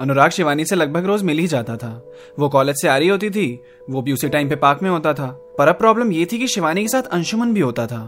अनुराग शिवानी से लगभग रोज मिल ही जाता था। वो कॉलेज से आ रही होती थी, वो भी उसी टाइम पे पार्क में होता था। पर अब प्रॉब्लम ये थी कि शिवानी के साथ अंशुमन भी होता था।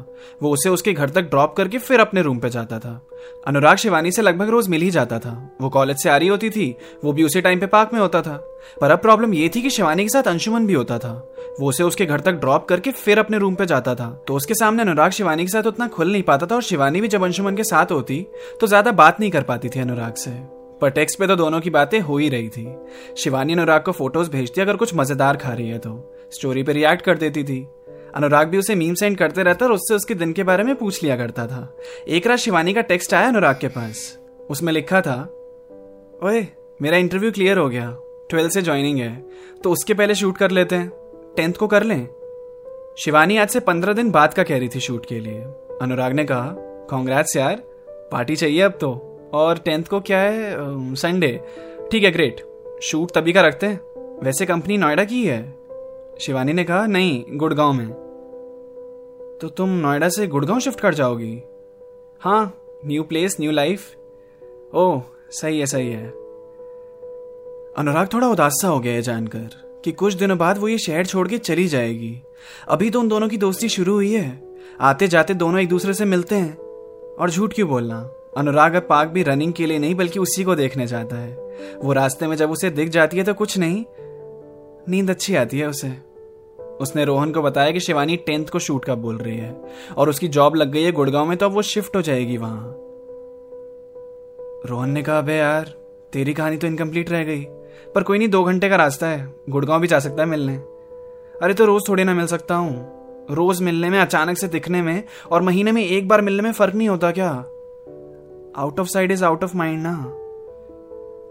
वो उसे उसके घर तक ड्रॉप करके फिर अपने रूम पे जाता था। अनुराग शिवानी से लगभग रोज मिल ही जाता था। वो कॉलेज से आ रही होती थी, वो भी उसी टाइम पे पार्क में होता था। पर अब प्रॉब्लम ये थी कि शिवानी के साथ अंशुमन भी होता था। वो उसे उसके घर तक ड्रॉप करके फिर अपने रूम पे जाता था। तो उसके सामने अनुराग शिवानी के साथ उतना खुल नहीं पाता था और शिवानी भी जब अंशुमन के साथ होती तो ज़्यादा बात नहीं कर पाती थी अनुराग से। पर टेक्स्ट पे तो दोनों की बातें हो ही रही थी। शिवानी अनुराग को फ़ोटोज़ भेजती अगर कुछ मज़ेदार खा रही है तो। स्टोरी पे रिएक्ट कर देती थी। अनुराग भी उसे मीम सेंड करते रहता और उससे उसके दिन के बारे में पूछ लिया करता था। एक रात शिवानी का टेक्स्ट आया अनुराग के पास। उसमें लिखा था, ओए, मेरा इंटरव्यू क्लियर हो गया। ट्वेल्थ से ज्वाइनिंग है। तो उसके पहले शूट कर लेते हैं। टेंथ को कर लें? शिवानी आज से पंद्रह दिन बाद का कह रही थी शूट के लिए। अनुराग ने कहा कांग्रेट्स यार पार्टी चाहिए अब तो। और टेंथ को क्या है? संडे ठीक है ग्रेट शूट तभी का रखते हैं। वैसे कंपनी नोएडा की है? शिवानी ने कहा, नहीं, गुड़गांव में। तो तुम नोएडा से गुड़गांव शिफ्ट कर जाओगी? हाँ new place new life oh, सही है सही है। अनुराग थोड़ा उदास सा हो गया है जानकर कि कुछ दिनों बाद वो ये शहर छोड़ के चली जाएगी। अभी तो उन दोनों की दोस्ती शुरू हुई है। आते जाते दोनों एक दूसरे से मिलते हैं। और झूठ क्यों बोलना? अनुराग अब पार्क भी रनिंग के लिए नहीं, बल्कि उसी को देखने जाता है। वो रास्ते में जब उसे दिख जाती है तो कुछ नहीं। नींद अच्छी आती है उसे। उसने रोहन को बताया कि शिवानी टेंथ को शूट का बोल रही है, और उसकी जॉब लग गई है गुड़गांव में तो अब वो शिफ्ट हो जाएगी वहाँ। रोहन ने कहा, अबे यार, तेरी कहानी तो इनकम्प्लीट रह गई। पर कोई नहीं, दो घंटे का रास्ता है। गुड़गांव भी जा सकता है मिलने। अरे तो रोज थोड़ी ना मिल सकता हूँ। रोज मिलने में, अचानक से दिखने में, और महीने में एक बार मिलने में फ़र्क नहीं होता क्या? Out of sight is out of mind ना।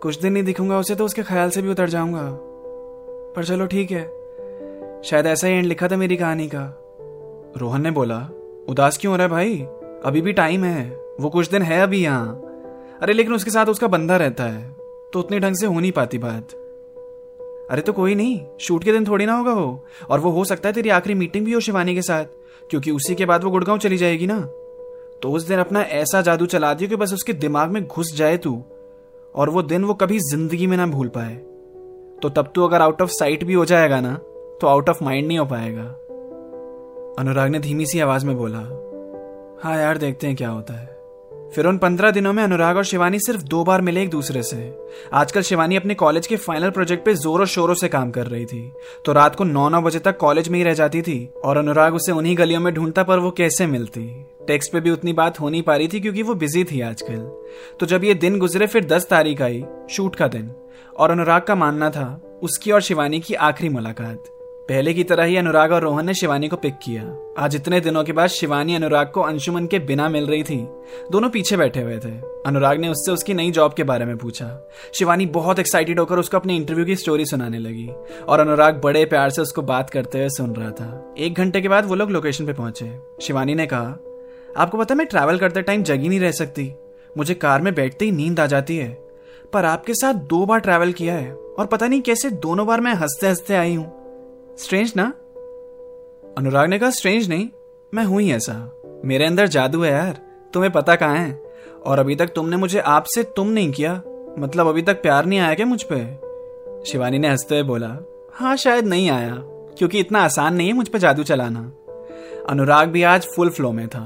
कुछ दिन नहीं दिखूँगा उसे तो उसके ख्याल से भी उतर जाऊँगा। पर चलो ठीक है। शायद ऐसा ही एंड लिखा था मेरी कहानी का। रोहन ने बोला, उदास क्यों हो रहा है भाई? अभी भी टाइम है। वो कुछ दिन है अभी यहाँ। अरे लेकिन उसके साथ उसका बंदा रहता है। तो उतनी ढंग से हो नहीं पाती बात। अरे तो कोई नहीं। शूट के दिन थोड़ी ना होगा वो। और वो हो सकता है तेरी आखिरी मीटिंग भी हो शिवानी के साथ, क्योंकि उसी के बाद वो गुड़गांव चली जाएगी ना। तो उस दिन अपना ऐसा जादू चला दियो कि बस उसके दिमाग में घुस जाए तू, और वो दिन वो कभी ज़िंदगी में ना भूल पाए। तो तब तू अगर आउट ऑफ़ साइट भी हो जाएगा ना तो आउट ऑफ़ माइंड नहीं हो पाएगा। अनुराग ने धीमी सी आवाज़ में बोला हाँ यार, देखते हैं क्या होता है। फिर उन पंद्रह दिनों में अनुराग और शिवानी सिर्फ़ दो बार मिले एक दूसरे से। आजकल शिवानी अपने कॉलेज के फाइनल प्रोजेक्ट पे जोरों शोरों से काम कर रही थी। तो रात को नौ नौ बजे तक कॉलेज में ही रह जाती थी और अनुराग उसे उन्हीं गलियों में ढूंढता पर वो कैसे मिलती। टेक्स्ट पे भी उतनी बात हो नहीं पा रही थी क्योंकि वो बिज़ी थी आजकल। तो जब ये दिन गुजरे, फिर दस तारीख आई, शूट का दिन, और अनुराग का मानना था, उसकी और शिवानी की आखिरी मुलाकात। पहले की तरह ही अनुराग और रोहन ने शिवानी को पिक किया। आज इतने दिनों के बाद शिवानी, अनुराग को अंशुमन के बिना मिल रही थी। दोनों पीछे बैठे हुए थे। अनुराग ने उससे उसकी नई जॉब के बारे में पूछा। शिवानी बहुत एक्साइटेड होकर उसको अपने इंटरव्यू की स्टोरी सुनाने लगी और अनुराग बड़े प्यार से उसको बात करते हुए सुन रहा था। एक घंटे के बाद वो लोग लोकेशन पे पहुँचे। शिवानी ने कहा, आपको पता मैं ट्रैवल करते टाइम जगी नहीं रह सकती। मुझे कार में बैठते ही नींद आ जाती है। पर आपके साथ दो बार ट्रैवल किया है और पता नहीं कैसे दोनों बार मैं हँसते हँसते आई हूँ। स्ट्रेंज ना? अनुराग ने कहा स्ट्रेंज नहीं, मैं हूँ ही ऐसा। मेरे अंदर जादू है यार, तुम्हें पता कहाँ है? और अभी तक तुमने मुझे आपसे तुम नहीं किया मतलब अभी तक प्यार नहीं आया क्या मुझ पे? शिवानी ने हँसते हुए बोला हाँ शायद नहीं आया, क्योंकि इतना आसान नहीं है मुझ पर जादू चलाना। अनुराग भी आज फुल फ्लो में था।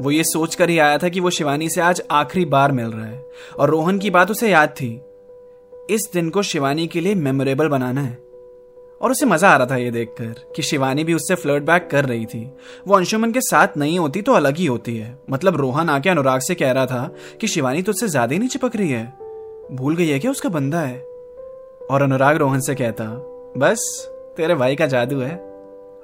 वो ये सोच कर ही आया था कि वो शिवानी से आज आखिरी बार मिल रहा है, और रोहन की बात उसे याद थी। इस दिन को शिवानी के लिए मेमोरेबल बनाना है। और उसे मज़ा आ रहा था ये देखकर कि शिवानी भी उससे फ्लर्ट बैक कर रही थी। वो अंशुमन के साथ नहीं होती तो अलग ही होती है। मतलब रोहन आके अनुराग से कह रहा था कि शिवानी तो उससे ज़्यादा ही नहीं चिपक रही है। भूल गई है क्या उसका बंदा है? और अनुराग रोहन से कहता, बस, तेरे भाई का जादू है।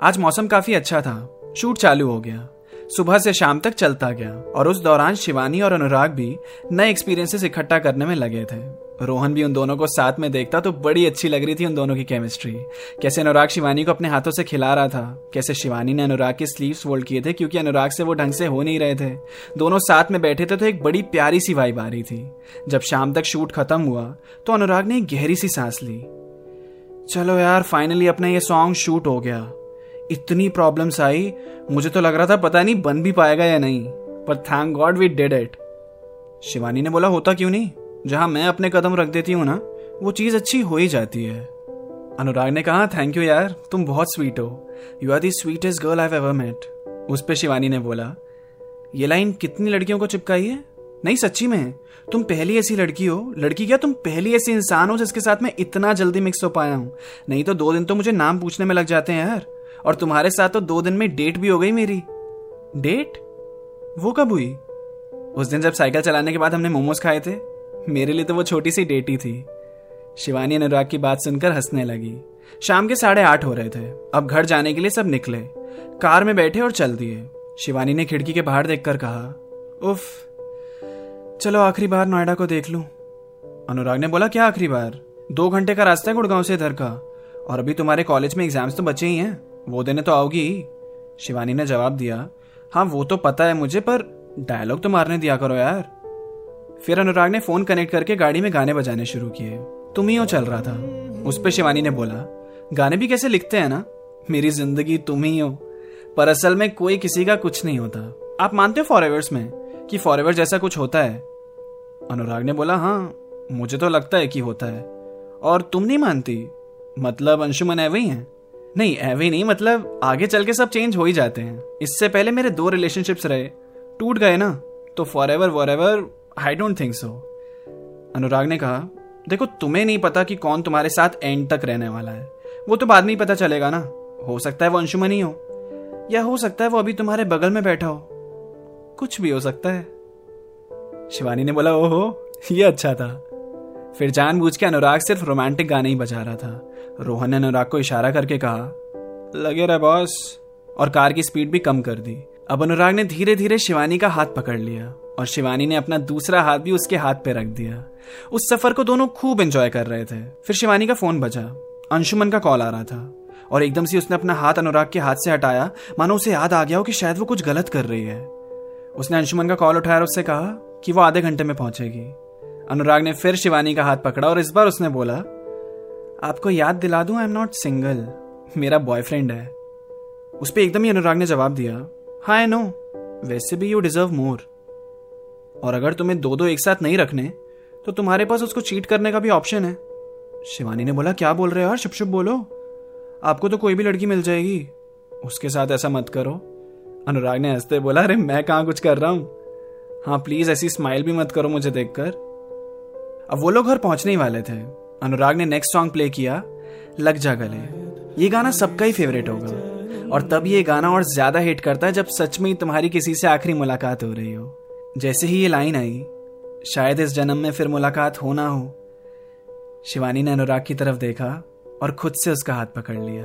आज मौसम काफ़ी अच्छा था। शूट चालू हो गया। सुबह से शाम तक चलता गया और उस दौरान शिवानी और अनुराग भी नए एक्सपीरियंसेस इकट्ठा करने में लगे थे। रोहन भी उन दोनों को साथ में देखता तो बड़ी अच्छी लग रही थी उन दोनों की केमिस्ट्री कैसे अनुराग शिवानी को अपने हाथों से खिला रहा था, कैसे शिवानी ने अनुराग के स्लीव्स फोल्ड किए थे क्योंकि अनुराग से वो ढंग से हो नहीं रहे थे। दोनों साथ में बैठे थे तो एक बड़ी प्यारी सी वाइब आ रही थी। जब शाम तक शूट खत्म हुआ तो अनुराग ने एक गहरी सी सांस ली। चलो यार फाइनली अपना ये सॉन्ग शूट हो गया। इतनी प्रॉब्लम्स आई, मुझे तो लग रहा था पता नहीं बन भी पाएगा या नहीं, पर thank God we did it Shivani ने बोला, होता क्यों नहीं? जहाँ मैं अपने कदम रख देती हूँ ना, वो चीज़ अच्छी हो ही जाती है. अनुराग ने कहा थैंक यू यार, तुम बहुत स्वीट हो। You are the sweetest girl I ever met उस पर शिवानी ने बोला, ये लाइन कितनी लड़कियों को चिपकाई है? नहीं, सच्ची में, तुम पहली ऐसी लड़की हो। लड़की क्या, तुम पहली ऐसी इंसान हो जिसके साथ मैं इतना जल्दी मिक्स हो पाया हूँ? नहीं तो दो दिन तो मुझे नाम पूछने में लग जाते हैं यार। और तुम्हारे साथ तो दो दिन में डेट भी हो गई मेरी। डेट? वो कब हुई? उस दिन जब साइकिल चलाने के बाद हमने मोमोज खाए थे, मेरे लिए तो वो छोटी सी डेट ही थी। शिवानी अनुराग की बात सुनकर हंसने लगी। शाम के साढ़े आठ हो रहे थे। अब घर जाने के लिए सब निकले। कार में बैठे और चल दिए। शिवानी ने खिड़की के बाहर देखकर कहा, उफ, चलो आखिरी बार नोएडा को देख लूँ। अनुराग ने बोला, क्या आखिरी बार? दो घंटे का रास्ता है गुड़गांव से इधर का। और अभी तुम्हारे कॉलेज में एग्ज़ाम्स तो बचे ही हैं। वो देने तो आओगी। शिवानी ने जवाब दिया हाँ वो तो पता है मुझे, पर डायलॉग तो मारने दिया करो यार। फिर अनुराग ने फ़ोन कनेक्ट करके गाड़ी में गाने बजाने शुरू किए। तुम ही हो चल रहा था। उस पर शिवानी ने बोला, गाने भी कैसे लिखते हैं ना? मेरी ज़िंदगी तुम ही हो। पर असल में कोई किसी का कुछ नहीं होता। आप मानते हो फॉरएवर्स में कि फॉरएवर जैसा कुछ होता है? अनुराग ने बोला हाँ मुझे तो लगता है कि होता है। और तुम नहीं मानती? मतलब अंशुमन ही है। नहीं एवे नहीं मतलब आगे चल के सब चेंज हो ही जाते हैं। इससे पहले मेरे दो रिलेशनशिप्स रहे। टूट गए ना तो forever whatever I don't think so Anurag ने कहा, देखो, तुम्हें नहीं पता कि कौन तुम्हारे साथ एंड तक रहने वाला है। वो तो बाद में ही पता चलेगा ना। हो सकता है वो अंशुमन ही हो, या हो सकता है वो अभी तुम्हारे बगल में बैठा हो। कुछ भी हो सकता है। शिवानी ने बोला, ओहो, ये अच्छा था। फिर जानबूझ के अनुराग सिर्फ़ रोमांटिक गाने ही बजा रहा था। रोहन ने अनुराग को इशारा करके कहा, लगे रहे बॉस और कार की स्पीड भी कम कर दी। अब अनुराग ने धीरे धीरे शिवानी का हाथ पकड़ लिया और शिवानी ने अपना दूसरा हाथ भी उसके हाथ पे रख दिया। उस सफ़र को दोनों खूब एंजॉय कर रहे थे। फिर शिवानी का फ़ोन बजा। अंशुमन का कॉल आ रहा था। और एकदम से उसने अपना हाथ अनुराग के हाथ से हटाया। मानो उसे याद आ गया हो कि शायद वो कुछ गलत कर रही है। उसने अंशुमन का कॉल उठाया और उससे कहा कि वो आधे घंटे में पहुंचेगी। अनुराग ने फिर शिवानी का हाथ पकड़ा और इस बार उसने बोला आपको याद दिला दूँ आई एम नॉट सिंगल मेरा बॉयफ्रेंड है। उस पर एकदम ही अनुराग ने जवाब दिया हाँ आई नो वैसे भी यू डिजर्व मोर और अगर तुम्हें दो दो एक साथ नहीं रखने तो तुम्हारे पास उसको चीट करने का भी ऑप्शन है। शिवानी ने बोला, क्या बोल रहे हो यार? शुभ शुभ बोलो। आपको तो कोई भी लड़की मिल जाएगी। उसके साथ ऐसा मत करो। अनुराग ने हँसते बोला, अरे, मैं कहा कुछ कर रहा हूँ? हाँ प्लीज़ ऐसी स्माइल भी मत करो मुझे देखकर. अब वो लोग घर पहुँचने ही वाले थे। अनुराग ने नेक्स्ट सॉन्ग प्ले किया, लग जा गले। ये गाना सबका ही फेवरेट होगा। और तब ये गाना और ज़्यादा हिट करता है जब सच में तुम्हारी किसी से आखिरी मुलाकात हो रही हो। जैसे ही ये लाइन आई, शायद इस जन्म में फिर मुलाकात हो ना हो, शिवानी ने अनुराग की तरफ़ देखा और खुद से उसका हाथ पकड़ लिया।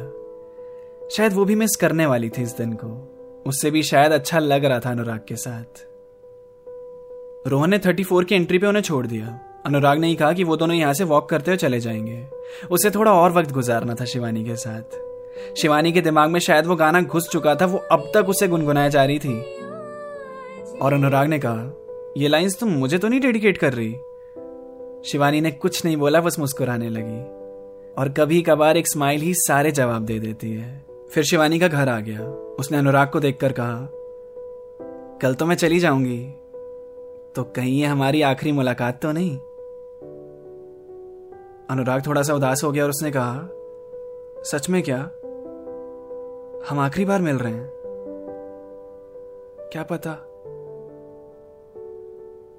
शायद वो भी मिस करने वाली थी इस दिन को। उससे भी शायद अच्छा लग रहा था अनुराग के साथ। रोहन ने थर्टी फोर की एंट्री पे उन्हें छोड़ दिया। अनुराग ने ही कहा कि वो दोनों यहाँ से वॉक करते हुए चले जाएँगे। उसे थोड़ा और वक्त गुजारना था शिवानी के साथ। शिवानी के दिमाग में शायद वो गाना घुस चुका था, वो अब तक उसे गुनगुनाया जा रही थी। और अनुराग ने कहा, ये लाइंस तुम मुझे तो नहीं डेडिकेट कर रही? शिवानी ने कुछ नहीं बोला, बस मुस्कुराने लगी। और कभी कभार एक स्माइल ही सारे जवाब दे देती है। फिर शिवानी का घर आ गया। उसने अनुराग को देखकर कहा, कल तो मैं चली जाऊँगी। तो कहीं ये हमारी आखिरी मुलाकात तो नहीं? अनुराग थोड़ा सा उदास हो गया और उसने कहा, सच में क्या? हम आखिरी बार मिल रहे हैं। क्या पता?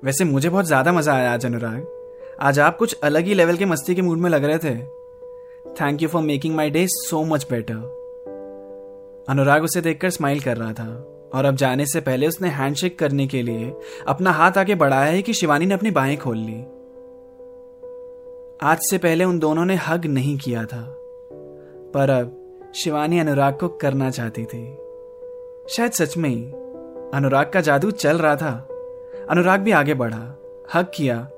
वैसे मुझे बहुत ज़्यादा मज़ा आया आज, अनुराग। आज आप कुछ अलग ही लेवल के मस्ती के मूड में लग रहे थे। Thank you for making my day so much better Anurag उसे देखकर स्माइल कर रहा था और अब जाने से पहले उसने हैंडशेक करने के लिए अपना हाथ आगे बढ़ाया है कि शिवानी ने अपनी बाहें खोल ली। आज से पहले उन दोनों ने हग नहीं किया था, पर अब शिवानी अनुराग को करना चाहती थी। शायद सच में ही, अनुराग का जादू चल रहा था। अनुराग भी आगे बढ़ा हक किया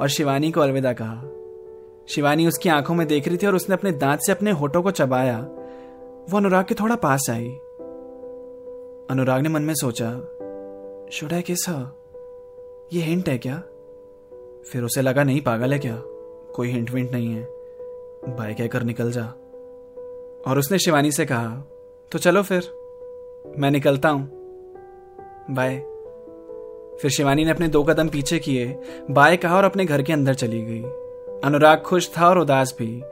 और शिवानी को अलविदा कहा। शिवानी उसकी आँखों में देख रही थी और उसने अपने दांत से अपने होठों को चबाया। वो अनुराग के थोड़ा पास आई। अनुराग ने मन में सोचा, शुड आई किस ये हिंट है क्या? फिर उसे लगा, नहीं, पागल है क्या? कोई हिंट विंट नहीं है। बाय कहकर निकल जा। और उसने शिवानी से कहा तो चलो फिर, मैं निकलता हूँ। बाय। फिर शिवानी ने अपने दो कदम पीछे किए, बाय कहा और अपने घर के अंदर चली गई। अनुराग खुश था और उदास भी,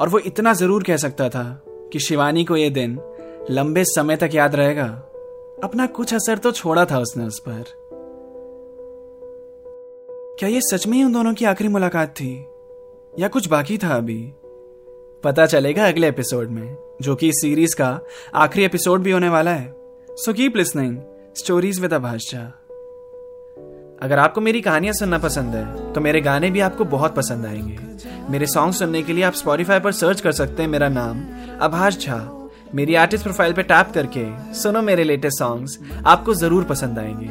और वो इतना ज़रूर कह सकता था कि शिवानी को यह दिन लंबे समय तक याद रहेगा। अपना कुछ असर तो छोड़ा था उसने उस पर। क्या ये सच में ही उन दोनों की आखिरी मुलाकात थी? या कुछ बाकी था अभी? पता चलेगा अगले एपिसोड में, जो कि इस सीरीज़ का आखिरी एपिसोड भी होने वाला है। So keep listening stories with Abhasha अगर आपको मेरी कहानियाँ सुनना पसंद है तो मेरे गाने भी आपको बहुत पसंद आएँगे। मेरे सॉन्ग सुनने के लिए आप स्पॉटिफाई पर सर्च कर सकते हैं, मेरा नाम आभाष झा मेरी आर्टिस्ट प्रोफ़ाइल पर टैप करके सुनो मेरे लेटेस्ट सॉन्ग्स आपको ज़रूर पसंद आएँगे।